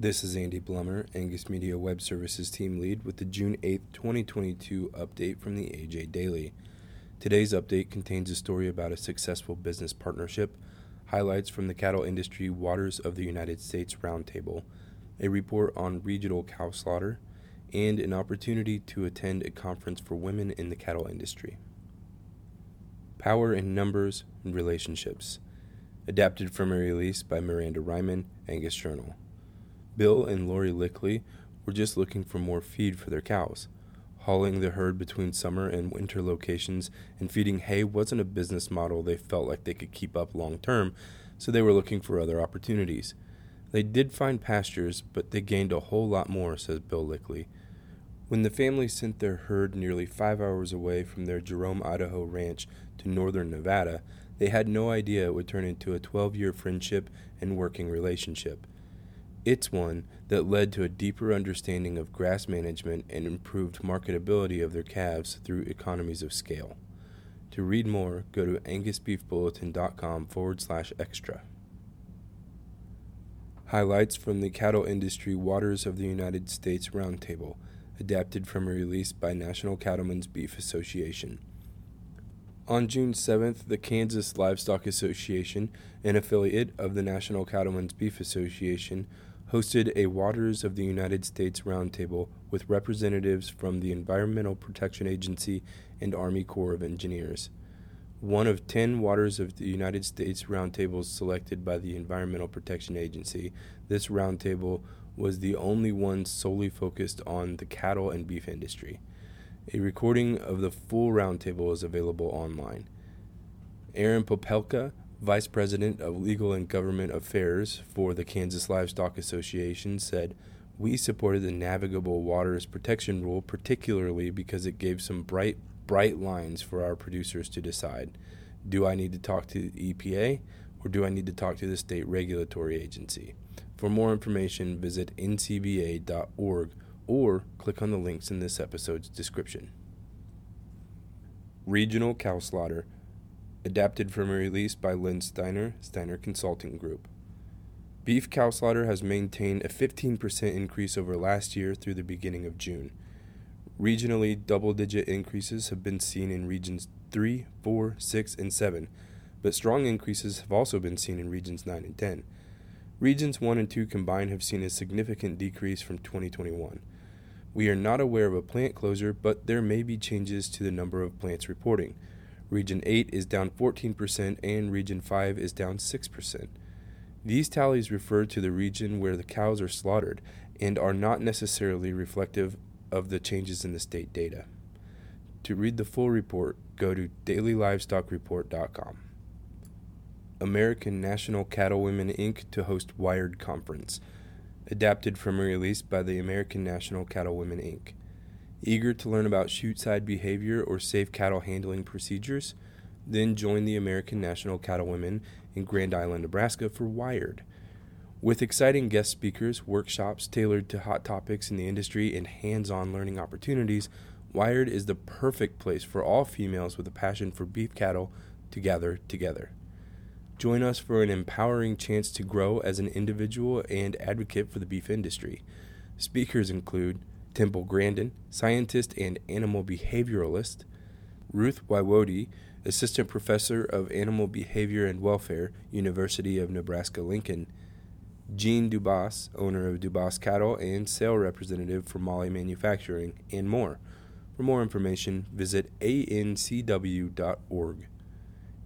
This is Andy Blummer, Angus Media Web Services Team Lead, with the June 8, 2022 update from the AJ Daily. Today's update contains a story about a successful business partnership, highlights from the Cattle Industry Waters of the United States Roundtable, a report on regional cow slaughter, and an opportunity to attend a conference for women in the cattle industry. Power in Numbers and Relationships, adapted from a release by Miranda Reiman, Angus Journal. Bill and Lori Lickley were just looking for more feed for their cows. Hauling the herd between summer and winter locations and feeding hay wasn't a business model they felt like they could keep up long term, so they were looking for other opportunities. They did find pastures, but they gained a whole lot more, says Bill Lickley. When the family sent their herd nearly five hours away from their Jerome, Idaho ranch to northern Nevada, they had no idea it would turn into a 12 year friendship and working relationship. It's one that led to a deeper understanding of grass management and improved marketability of their calves through economies of scale. To read more, go to angusbeefbulletin.com forward slash extra. Highlights from the Cattle Industry Waters of the United States Roundtable, adapted from a release by National Cattlemen's Beef Association. On June 7th, the Kansas Livestock Association, an affiliate of the National Cattlemen's Beef Association, hosted a Waters of the United States roundtable with representatives from the Environmental Protection Agency and Army Corps of Engineers. One of 10 Waters of the United States roundtables selected by the Environmental Protection Agency, this roundtable was the only one solely focused on the cattle and beef industry. A recording of the full roundtable is available online. Aaron Popelka Vice President of Legal and Government Affairs for the Kansas Livestock Association, said, We supported the Navigable Waters Protection Rule particularly because it gave some bright, bright lines for our producers to decide. Do I need to talk to the EPA or do I need to talk to the state regulatory agency? For more information, visit ncba.org or click on the links in this episode's description. Regional Cow Slaughter adapted from a release by Len Steiner, Steiner Consulting Group. Beef cow slaughter has maintained a 15% increase over last year through the beginning of June. Regionally, double digit increases have been seen in regions 3, 4, 6, and 7, but strong increases have also been seen in regions 9 and 10. Regions 1 and 2 combined have seen a significant decrease from 2021. We are not aware of a plant closure, but there may be changes to the number of plants reporting. Region 8 is down 14%, and Region 5 is down 6%. These tallies refer to the region where the cows are slaughtered and are not necessarily reflective of the changes in the state data. To read the full report, go to dailylivestock.report.com. American National Cattlewomen Inc. to host Wired Conference, adapted from a release by the American National Cattlewomen Inc. Eager to learn about chute side behavior or safe cattle handling procedures? Then join the American National Cattlewomen in Grand Island, Nebraska for Wired. With exciting guest speakers, workshops tailored to hot topics in the industry, and hands on learning opportunities, Wired is the perfect place for all females with a passion for beef cattle to gather together. Join us for an empowering chance to grow as an individual and advocate for the beef industry. Speakers include Temple Grandin, scientist and animal behavioralist, Ruth Woiwode, assistant professor of animal behavior and welfare, University of Nebraska Lincoln, Jean Dubas, owner of Dubas Cattle and sale representative for Moly Manufacturing, and more. For more information, visit ancw.org.